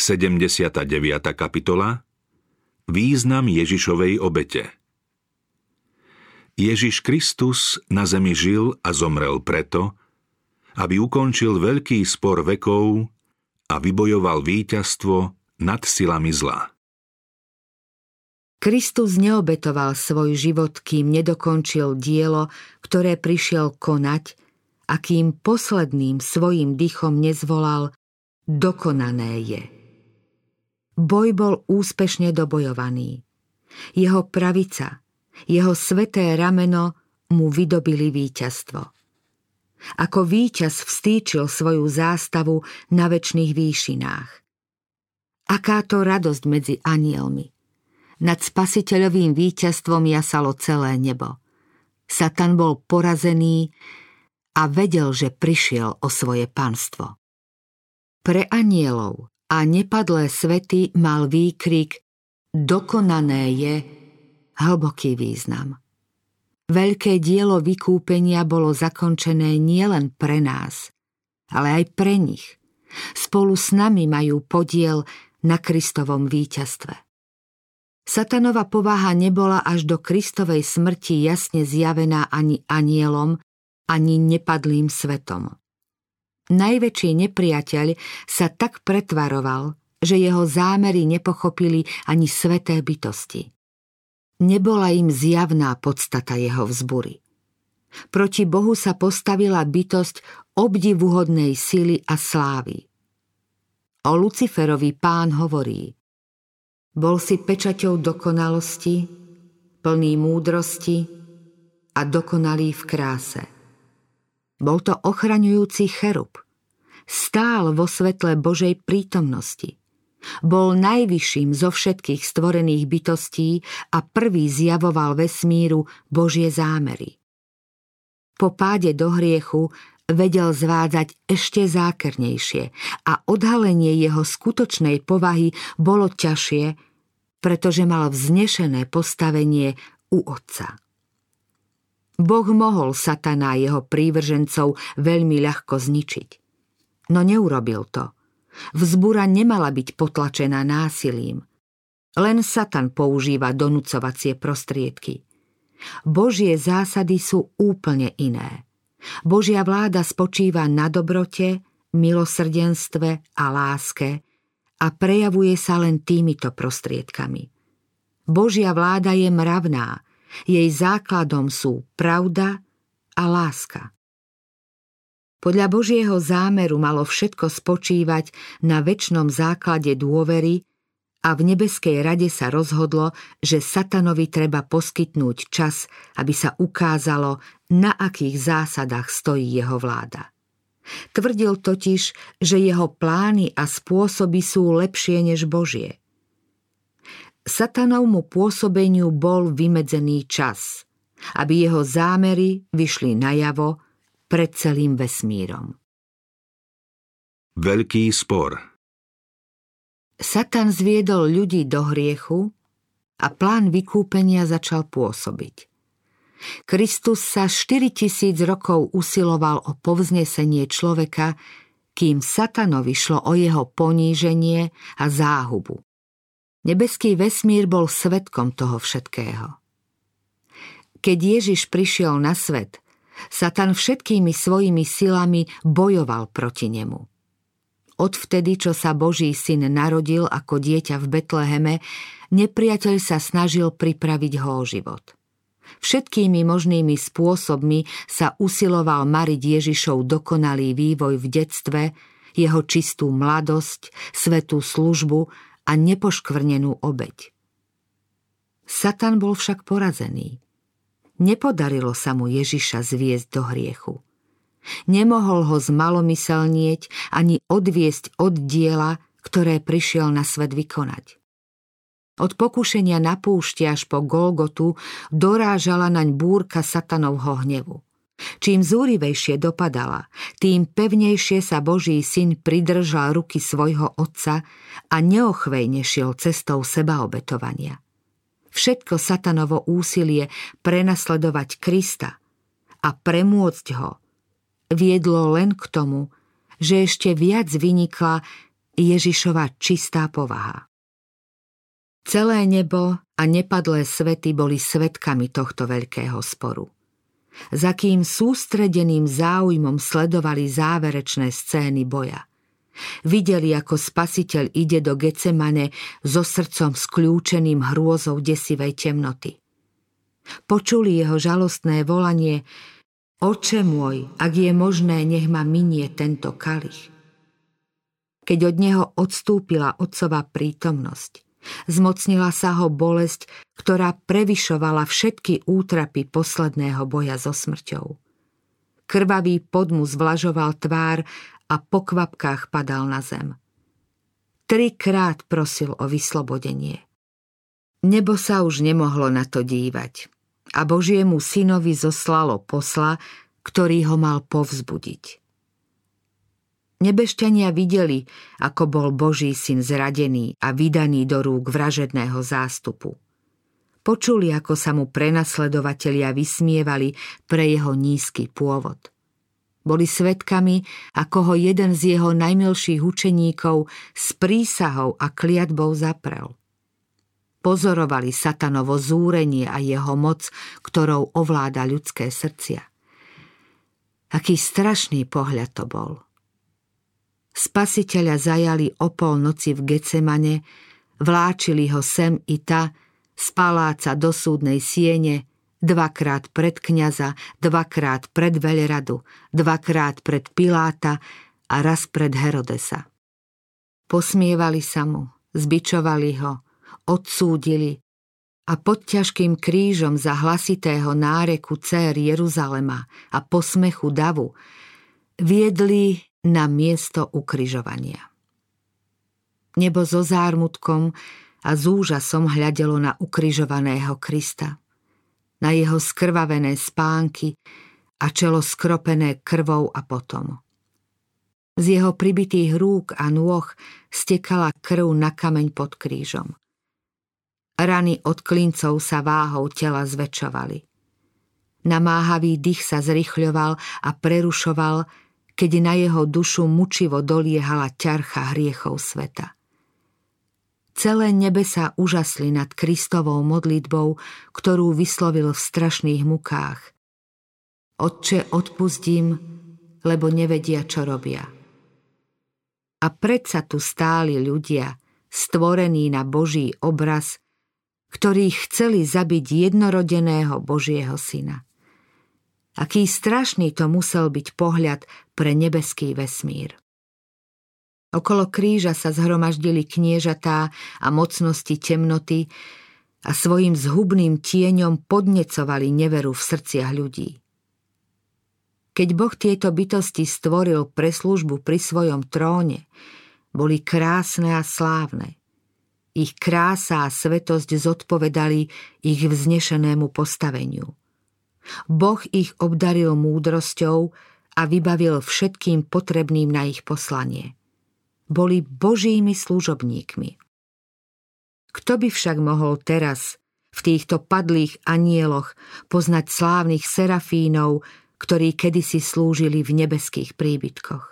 79. kapitola Význam Ježišovej obete Ježiš Kristus na zemi žil a zomrel preto, aby ukončil veľký spor vekov a vybojoval víťazstvo nad silami zla. Kristus neobetoval svoj život, kým nedokončil dielo, ktoré prišiel konať a kým posledným svojim dychom nezvolal dokonané je. Boj bol úspešne dobojovaný. Jeho pravica, jeho sveté rameno mu vydobili víťazstvo. Ako víťaz vstýčil svoju zástavu na väčšných výšinách. Aká to radosť medzi anielmi – nad spasiteľovým víťazstvom jasalo celé nebo. Satan bol porazený a vedel, že prišiel o svoje panstvo. Pre anielov a nepadlé svety mal výkrik Dokonané je hlboký význam. Veľké dielo vykúpenia bolo zakončené nielen pre nás, ale aj pre nich. Spolu s nami majú podiel na Kristovom víťazstve. Satanova povaha nebola až do Kristovej smrti jasne zjavená ani anielom, ani nepadlým svetom. Najväčší nepriateľ sa tak pretvaroval, že jeho zámery nepochopili ani sveté bytosti. Nebola im zjavná podstata jeho vzbury. Proti Bohu sa postavila bytosť obdivuhodnej sily a slávy. O Luciferovi pán hovorí – bol si pečaťou dokonalosti, plný múdrosti a dokonalý v kráse. Bol to ochraňujúci cherub. Stál vo svetle Božej prítomnosti. Bol najvyšším zo všetkých stvorených bytostí a prvý zjavoval vesmíru Božie zámery. Po páde do hriechu vedel zvádzať ešte zákernejšie a odhalenie jeho skutočnej povahy bolo ťažšie, pretože mal vznešené postavenie u otca. Boh mohol satana a jeho prívržencov veľmi ľahko zničiť. No neurobil to. Vzbúra nemala byť potlačená násilím. Len Satan používa donúcovacie prostriedky. Božie zásady sú úplne iné. Božia vláda spočíva na dobrote, milosrdenstve a láske a prejavuje sa len týmito prostriedkami. Božia vláda je mravná, jej základom sú pravda a láska. Podľa Božieho zámeru malo všetko spočívať na väčšnom základe dôvery a v nebeskej rade sa rozhodlo, že satanovi treba poskytnúť čas, aby sa ukázalo, na akých zásadách stojí jeho vláda. Tvrdil totiž, že jeho plány a spôsoby sú lepšie než Božie. Satanovmu pôsobeniu bol vymedzený čas, aby jeho zámery vyšli najavo pred celým vesmírom. Veľký spor Satan zviedol ľudí do hriechu a plán vykúpenia začal pôsobiť. Kristus sa 4000 rokov usiloval o povznesenie človeka, kým satanovi šlo o jeho poníženie a záhubu. Nebeský vesmír bol svetkom toho všetkého. Keď Ježiš prišiel na svet, Satan všetkými svojimi silami bojoval proti nemu. Odvtedy, čo sa Boží syn narodil ako dieťa v Betleheme, nepriateľ sa snažil pripraviť ho o život – Všetkými možnými spôsobmi sa usiloval mariť Ježišov dokonalý vývoj v detstve, jeho čistú mladosť, svetú službu a nepoškvrnenú obeď. Satan bol však porazený. Nepodarilo sa mu Ježiša zviesť do hriechu. Nemohol ho zmalomyselnieť ani odviesť od diela, ktoré prišiel na svet vykonať. Od pokušenia na púšti až po Golgotu dorážala naň búrka satanovho hnevu. Čím zúrivejšie dopadala, tým pevnejšie sa Boží syn pridržal ruky svojho otca a neochvejne šiel cestou sebaobetovania. Všetko satanovo úsilie prenasledovať Krista a premôcť ho viedlo len k tomu, že ešte viac vynikla Ježišova čistá povaha. Celé nebo a nepadlé svety boli svetkami tohto veľkého sporu. Za kým sústredeným záujmom sledovali záverečné scény boja. Videli, ako spasiteľ ide do Gecemane so srdcom skľúčeným hrôzou desivej temnoty. Počuli jeho žalostné volanie Oče môj, ak je možné, nech ma minie tento kalich. Keď od neho odstúpila otcová prítomnosť, zmocnila sa ho bolesť, ktorá prevyšovala všetky útrapy posledného boja so smrťou. Krvavý podmu zvlažoval tvár a po kvapkách padal na zem. Trikrát prosil o vyslobodenie. Nebo sa už nemohlo na to dívať a Božiemu synovi zoslalo posla, ktorý ho mal povzbudiť. Nebešťania videli, ako bol Boží syn zradený a vydaný do rúk vražedného zástupu. Počuli, ako sa mu prenasledovatelia vysmievali pre jeho nízky pôvod. Boli svetkami, ako ho jeden z jeho najmilších učeníkov s prísahou a kliatbou zaprel. Pozorovali satanovo zúrenie a jeho moc, ktorou ovláda ľudské srdcia. Aký strašný pohľad to bol. Spasiteľa zajali o noci v Gecemane, vláčili ho sem i ta, z paláca do súdnej siene, dvakrát pred kniaza, dvakrát pred veľradu, dvakrát pred Piláta a raz pred Herodesa. Posmievali sa mu, zbičovali ho, odsúdili a pod ťažkým krížom za hlasitého náreku cér Jeruzalema a posmechu davu viedli na miesto ukryžovania. Nebo so zármutkom a s úžasom hľadelo na ukryžovaného Krista, na jeho skrvavené spánky a čelo skropené krvou a potom. Z jeho pribitých rúk a nôh stekala krv na kameň pod krížom. Rany od klincov sa váhou tela zväčšovali. Namáhavý dých sa zrychľoval a prerušoval, keď na jeho dušu mučivo doliehala ťarcha hriechov sveta. Celé nebe sa úžasli nad Kristovou modlitbou, ktorú vyslovil v strašných mukách. Otče, odpustím, lebo nevedia, čo robia. A predsa tu stáli ľudia, stvorení na Boží obraz, ktorí chceli zabiť jednorodeného Božieho syna. Aký strašný to musel byť pohľad pre nebeský vesmír. Okolo kríža sa zhromaždili kniežatá a mocnosti temnoty a svojim zhubným tieňom podnecovali neveru v srdciach ľudí. Keď Boh tieto bytosti stvoril pre službu pri svojom tróne, boli krásne a slávne. Ich krása a svetosť zodpovedali ich vznešenému postaveniu. Boh ich obdaril múdrosťou a vybavil všetkým potrebným na ich poslanie. Boli božími služobníkmi. Kto by však mohol teraz, v týchto padlých anieloch, poznať slávnych serafínov, ktorí kedysi slúžili v nebeských príbytkoch?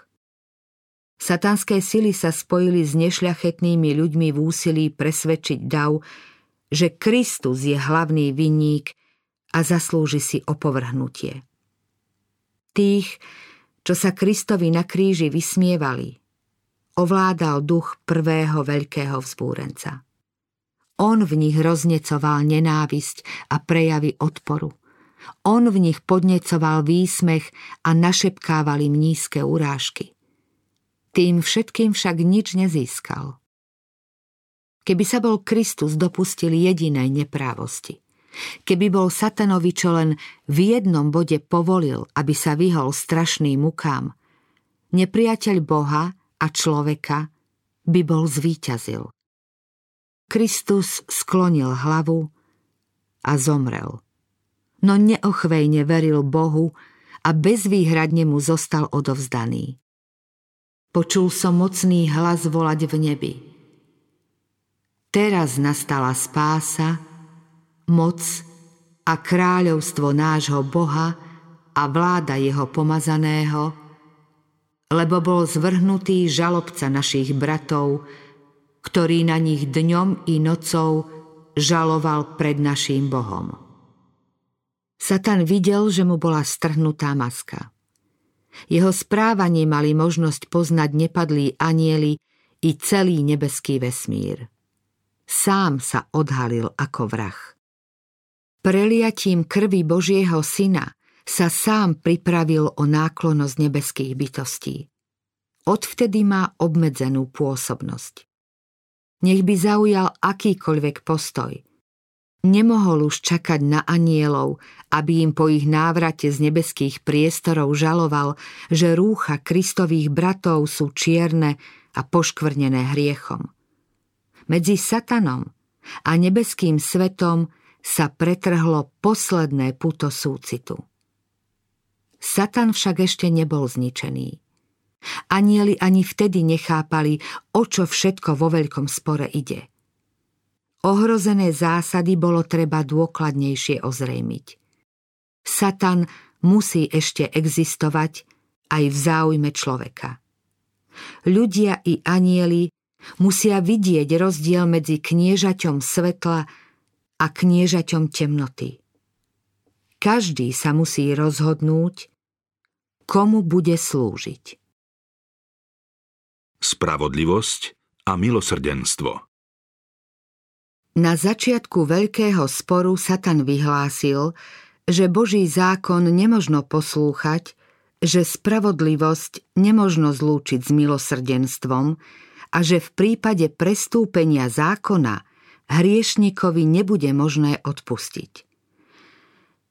Satanské sily sa spojili s nešľachetnými ľuďmi v úsilí presvedčiť dav, že Kristus je hlavný vinník a zaslúži si opovrhnutie. Tých, čo sa Kristovi na kríži vysmievali, ovládal duch prvého veľkého vzbúrenca. On v nich roznecoval nenávisť a prejavy odporu. On v nich podnecoval výsmech a našepkával im nízke urážky. Tým všetkým však nič nezískal. Keby sa bol Kristus dopustil jedinej neprávosti, keby bol satanovi čo len v jednom bode povolil, aby sa vyhol strašným mukám, nepriateľ Boha a človeka by bol zvíťazil. Kristus sklonil hlavu a zomrel. No neochvejne veril Bohu a bezvýhradne mu zostal odovzdaný. Počul som mocný hlas volať v nebi. Teraz nastala spása, moc a kráľovstvo nášho Boha a vláda jeho pomazaného lebo bol zvrhnutý žalobca našich bratov, ktorý na nich dňom i nocou žaloval pred naším Bohom. Satan videl, že mu bola strhnutá maska. Jeho správanie mali možnosť poznať nepadlí anieli i celý nebeský vesmír. Sám sa odhalil ako vrah. Preliatím krvi Božieho syna sa sám pripravil o náklonosť nebeských bytostí. Odvtedy má obmedzenú pôsobnosť. Nech by zaujal akýkoľvek postoj. Nemohol už čakať na anielov, aby im po ich návrate z nebeských priestorov žaloval, že rúcha Kristových bratov sú čierne a poškvrnené hriechom. Medzi satanom a nebeským svetom sa pretrhlo posledné puto súcitu. Satan však ešte nebol zničený. Anieli ani vtedy nechápali, o čo všetko vo veľkom spore ide. Ohrozené zásady bolo treba dôkladnejšie ozrejmiť. Satan musí ešte existovať aj v záujme človeka. Ľudia i anieli musia vidieť rozdiel medzi kniežaťom svetla a kniežaťom temnoty. Každý sa musí rozhodnúť, komu bude slúžiť. Spravodlivosť a milosrdenstvo Na začiatku veľkého sporu Satan vyhlásil, že Boží zákon nemožno poslúchať, že spravodlivosť nemožno zlúčiť s milosrdenstvom a že v prípade prestúpenia zákona hriešnikovi nebude možné odpustiť.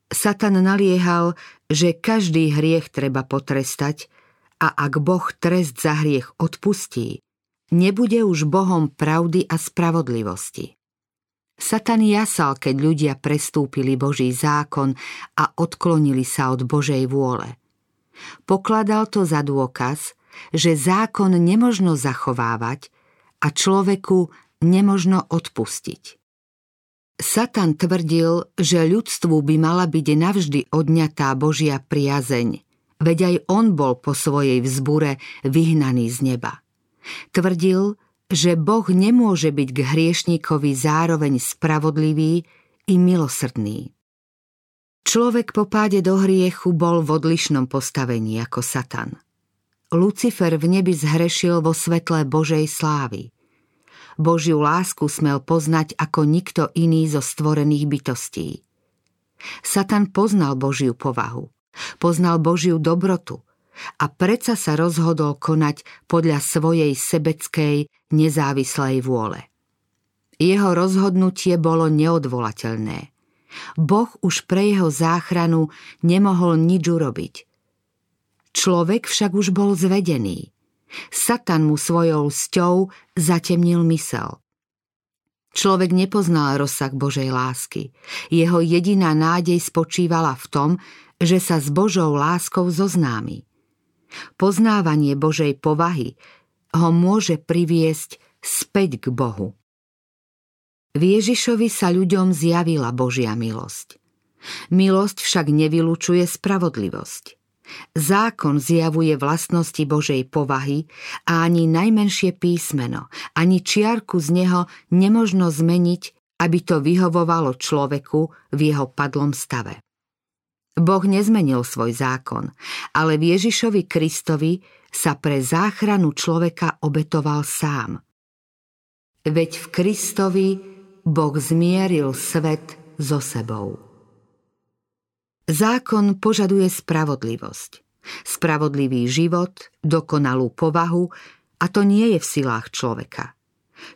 Satan naliehal, že každý hriech treba potrestať a ak Boh trest za hriech odpustí, nebude už Bohom pravdy a spravodlivosti. Satan jasal, keď ľudia prestúpili Boží zákon a odklonili sa od Božej vôle. Pokladal to za dôkaz, že zákon nemožno zachovávať a človeku nemožno odpustiť. Satan tvrdil, že ľudstvu by mala byť navždy odňatá Božia priazeň, veď aj on bol po svojej vzbure vyhnaný z neba. Tvrdil, že Boh nemôže byť k hriešníkovi zároveň spravodlivý i milosrdný. Človek po páde do hriechu bol v odlišnom postavení ako Satan. Lucifer v nebi zhrešil vo svetle Božej slávy – Božiu lásku smel poznať ako nikto iný zo stvorených bytostí. Satan poznal Božiu povahu, poznal Božiu dobrotu a predsa sa rozhodol konať podľa svojej sebeckej, nezávislej vôle. Jeho rozhodnutie bolo neodvolateľné. Boh už pre jeho záchranu nemohol nič urobiť. Človek však už bol zvedený – Satan mu svojou sťou zatemnil mysel. Človek nepoznal rozsah Božej lásky. Jeho jediná nádej spočívala v tom, že sa s Božou láskou zoznámi. Poznávanie Božej povahy ho môže priviesť späť k Bohu. V Ježišovi sa ľuďom zjavila Božia milosť. Milosť však nevylučuje spravodlivosť. Zákon zjavuje vlastnosti Božej povahy a ani najmenšie písmeno, ani čiarku z neho nemožno zmeniť, aby to vyhovovalo človeku v jeho padlom stave. Boh nezmenil svoj zákon, ale v Ježišovi Kristovi sa pre záchranu človeka obetoval sám. Veď v Kristovi Boh zmieril svet so sebou. Zákon požaduje spravodlivosť. Spravodlivý život, dokonalú povahu a to nie je v silách človeka.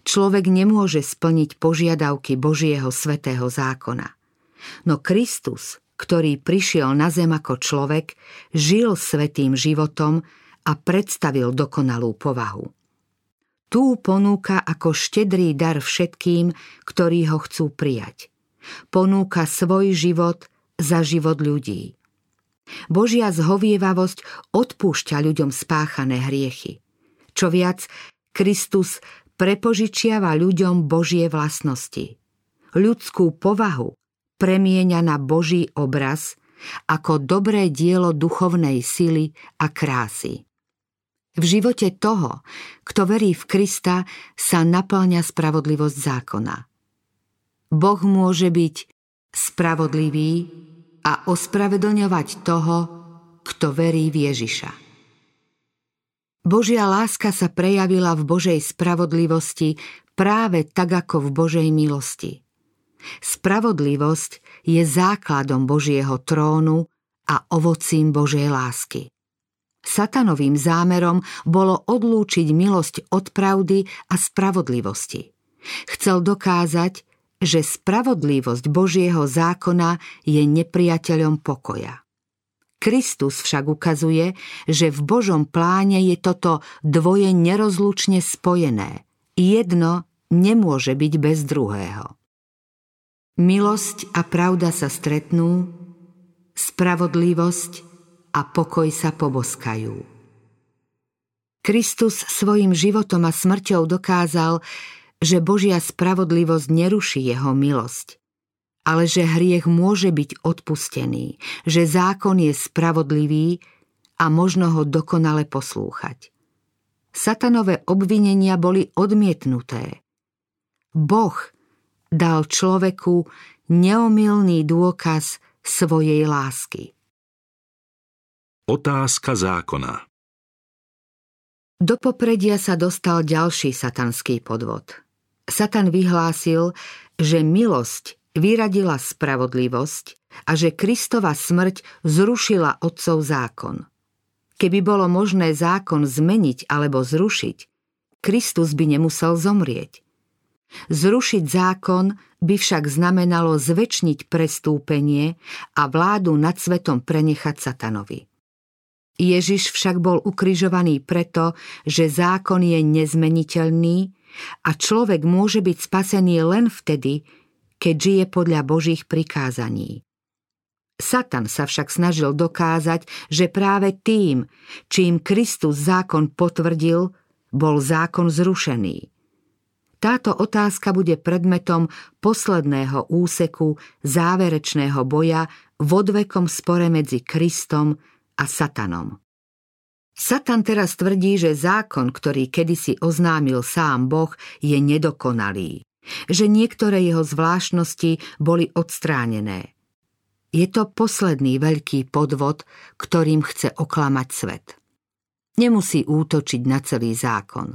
Človek nemôže splniť požiadavky Božieho svetého zákona. No Kristus, ktorý prišiel na zem ako človek, žil svetým životom a predstavil dokonalú povahu. Tu ponúka ako štedrý dar všetkým, ktorí ho chcú prijať. Ponúka svoj život za život ľudí. Božia zhovievavosť odpúšťa ľuďom spáchané hriechy. Čo viac, Kristus prepožičiava ľuďom Božie vlastnosti. Ľudskú povahu premieňa na Boží obraz ako dobré dielo duchovnej sily a krásy. V živote toho, kto verí v Krista, sa naplňa spravodlivosť zákona. Boh môže byť spravodlivý a ospravedlňovať toho, kto verí v Ježiša. Božia láska sa prejavila v Božej spravodlivosti práve tak ako v Božej milosti. Spravodlivosť je základom Božieho trónu a ovocím Božej lásky. Satanovým zámerom bolo odlúčiť milosť od pravdy a spravodlivosti. Chcel dokázať, že spravodlivosť Božieho zákona je nepriateľom pokoja. Kristus však ukazuje, že v Božom pláne je toto dvoje nerozlučne spojené. Jedno nemôže byť bez druhého. Milosť a pravda sa stretnú, spravodlivosť a pokoj sa poboskajú. Kristus svojim životom a smrťou dokázal, že Božia spravodlivosť neruší jeho milosť, ale že hriech môže byť odpustený, že zákon je spravodlivý a možno ho dokonale poslúchať. Satanové obvinenia boli odmietnuté. Boh dal človeku neomilný dôkaz svojej lásky. Otázka zákona Do popredia sa dostal ďalší satanský podvod. Satan vyhlásil, že milosť vyradila spravodlivosť a že Kristova smrť zrušila otcov zákon. Keby bolo možné zákon zmeniť alebo zrušiť, Kristus by nemusel zomrieť. Zrušiť zákon by však znamenalo zväčšniť prestúpenie a vládu nad svetom prenechať satanovi. Ježiš však bol ukrižovaný preto, že zákon je nezmeniteľný a človek môže byť spasený len vtedy, keď žije podľa Božích prikázaní. Satan sa však snažil dokázať, že práve tým, čím Kristus zákon potvrdil, bol zákon zrušený. Táto otázka bude predmetom posledného úseku záverečného boja v odvekom spore medzi Kristom a Satanom. Satan teraz tvrdí, že zákon, ktorý kedysi oznámil sám Boh, je nedokonalý, že niektoré jeho zvláštnosti boli odstránené. Je to posledný veľký podvod, ktorým chce oklamať svet. Nemusí útočiť na celý zákon.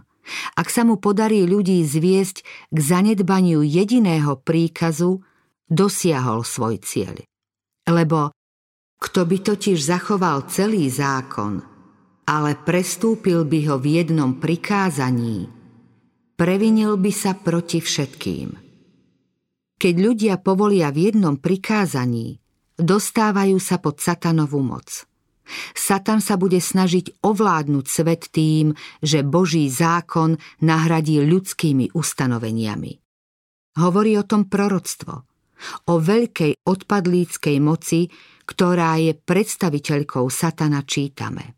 Ak sa mu podarí ľudí zviesť k zanedbaniu jediného príkazu, dosiahol svoj cieľ. Lebo kto by totiž zachoval celý zákon, ale prestúpil by ho v jednom prikázaní, previnil by sa proti všetkým. Keď ľudia povolia v jednom prikázaní, dostávajú sa pod satanovú moc. Satan sa bude snažiť ovládnuť svet tým, že Boží zákon nahradí ľudskými ustanoveniami. Hovorí o tom proroctvo, o veľkej odpadlíckej moci, ktorá je predstaviteľkou satana, čítame.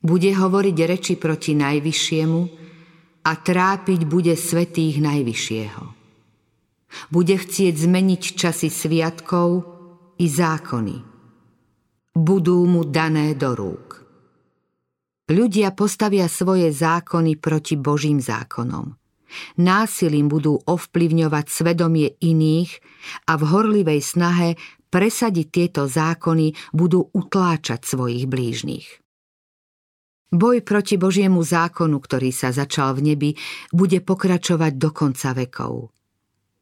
Bude hovoriť reči proti Najvyššiemu a trápiť bude svetých Najvyššieho. Bude chcieť zmeniť časy sviatkov i zákony. Budú mu dané do rúk. Ľudia postavia svoje zákony proti Božím zákonom. Násilím budú ovplyvňovať svedomie iných a v horlivej snahe presadiť tieto zákony, budú utláčať svojich blížnych. Boj proti Božiemu zákonu, ktorý sa začal v nebi, bude pokračovať do konca vekov.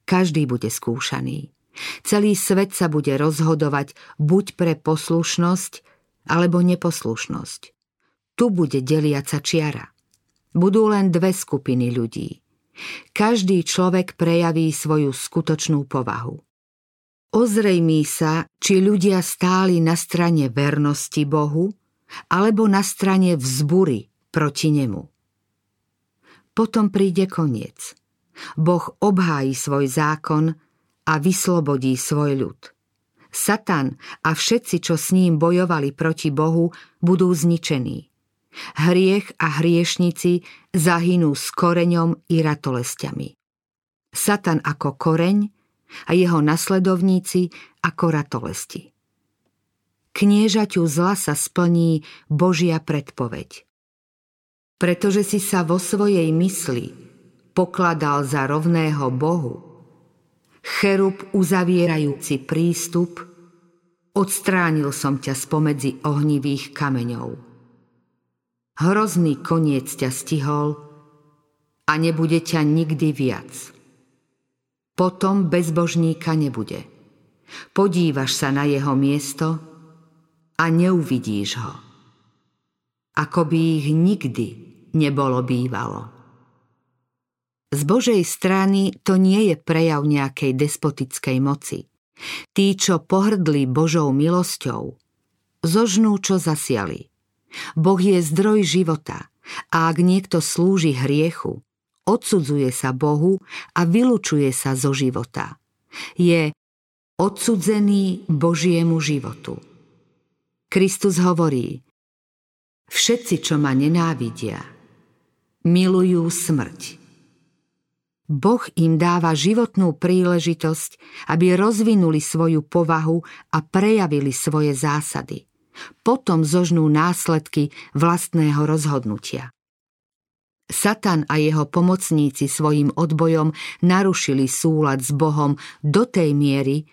Každý bude skúšaný. Celý svet sa bude rozhodovať buď pre poslušnosť, alebo neposlušnosť. Tu bude deliaca čiara. Budú len dve skupiny ľudí. Každý človek prejaví svoju skutočnú povahu. Ozrejmí sa, či ľudia stáli na strane vernosti Bohu, alebo na strane vzbury proti nemu. Potom príde koniec. Boh obhájí svoj zákon a vyslobodí svoj ľud. Satan a všetci, čo s ním bojovali proti Bohu, budú zničení. Hriech a hriešnici zahynú s koreňom i ratolestiami. Satan ako koreň a jeho nasledovníci ako ratolesti. Kniežaťu zla sa splní Božia predpoveď. Pretože si sa vo svojej mysli pokladal za rovného Bohu, cherub uzavierajúci prístup, odstránil som ťa spomedzi ohnivých kameňov. Hrozný koniec ťa stihol a nebude ťa nikdy viac. Potom bezbožníka nebude. Podívaš sa na jeho miesto a neuvidíš ho. Ako by ich nikdy nebolo bývalo. Z Božej strany to nie je prejav nejakej despotickej moci. Tí, čo pohrdli Božou milosťou, zožnú, čo zasiali. Boh je zdroj života a ak niekto slúži hriechu, odsudzuje sa Bohu a vylučuje sa zo života. Je odsudzený Božiemu životu. Kristus hovorí, všetci, čo ma nenávidia, milujú smrť. Boh im dáva životnú príležitosť, aby rozvinuli svoju povahu a prejavili svoje zásady. Potom zožnú následky vlastného rozhodnutia. Satan a jeho pomocníci svojim odbojom narušili súlad s Bohom do tej miery,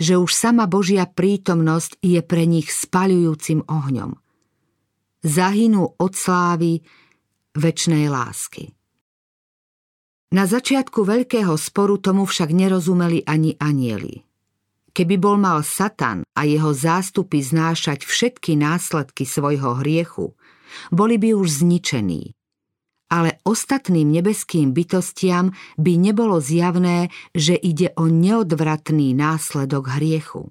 že už sama Božia prítomnosť je pre nich spaľujúcim ohňom. Zahynú od slávy väčšnej lásky. Na začiatku veľkého sporu tomu však nerozumeli ani anieli. Keby bol mal Satan a jeho zástupy znášať všetky následky svojho hriechu, boli by už zničení. Ale ostatným nebeským bytostiam by nebolo zjavné, že ide o neodvratný následok hriechu.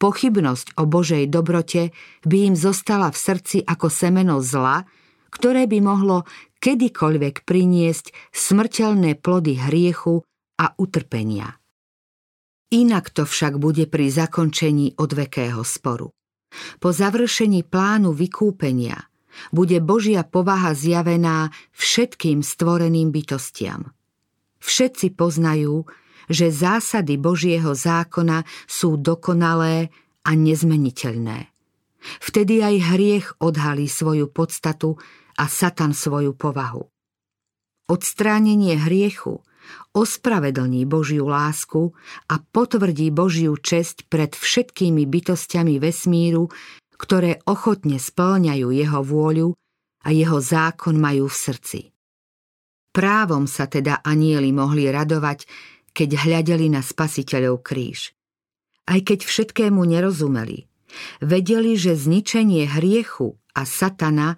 Pochybnosť o Božej dobrote by im zostala v srdci ako semeno zla, ktoré by mohlo kedykoľvek priniesť smrteľné plody hriechu a utrpenia. Inak to však bude pri zakončení odvekého sporu. Po završení plánu vykúpenia bude Božia povaha zjavená všetkým stvoreným bytostiam. Všetci poznajú, že zásady Božieho zákona sú dokonalé a nezmeniteľné. Vtedy aj hriech odhalí svoju podstatu a Satan svoju povahu. Odstránenie hriechu ospravedlní Božiu lásku a potvrdí Božiu česť pred všetkými bytostiami vesmíru, ktoré ochotne splňajú jeho vôľu a jeho zákon majú v srdci. Právom sa teda anieli mohli radovať, keď hľadeli na spasiteľov kríž. Aj keď všetkému nerozumeli, vedeli, že zničenie hriechu a satana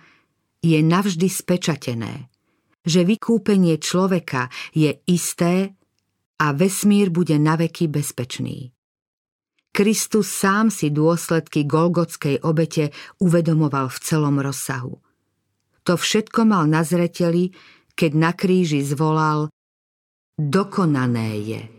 je navždy spečatené, že vykúpenie človeka je isté a vesmír bude naveky bezpečný. Kristus sám si dôsledky Golgotskej obete uvedomoval v celom rozsahu. To všetko mal na zreteli, keď na kríži zvolal Dokonané je.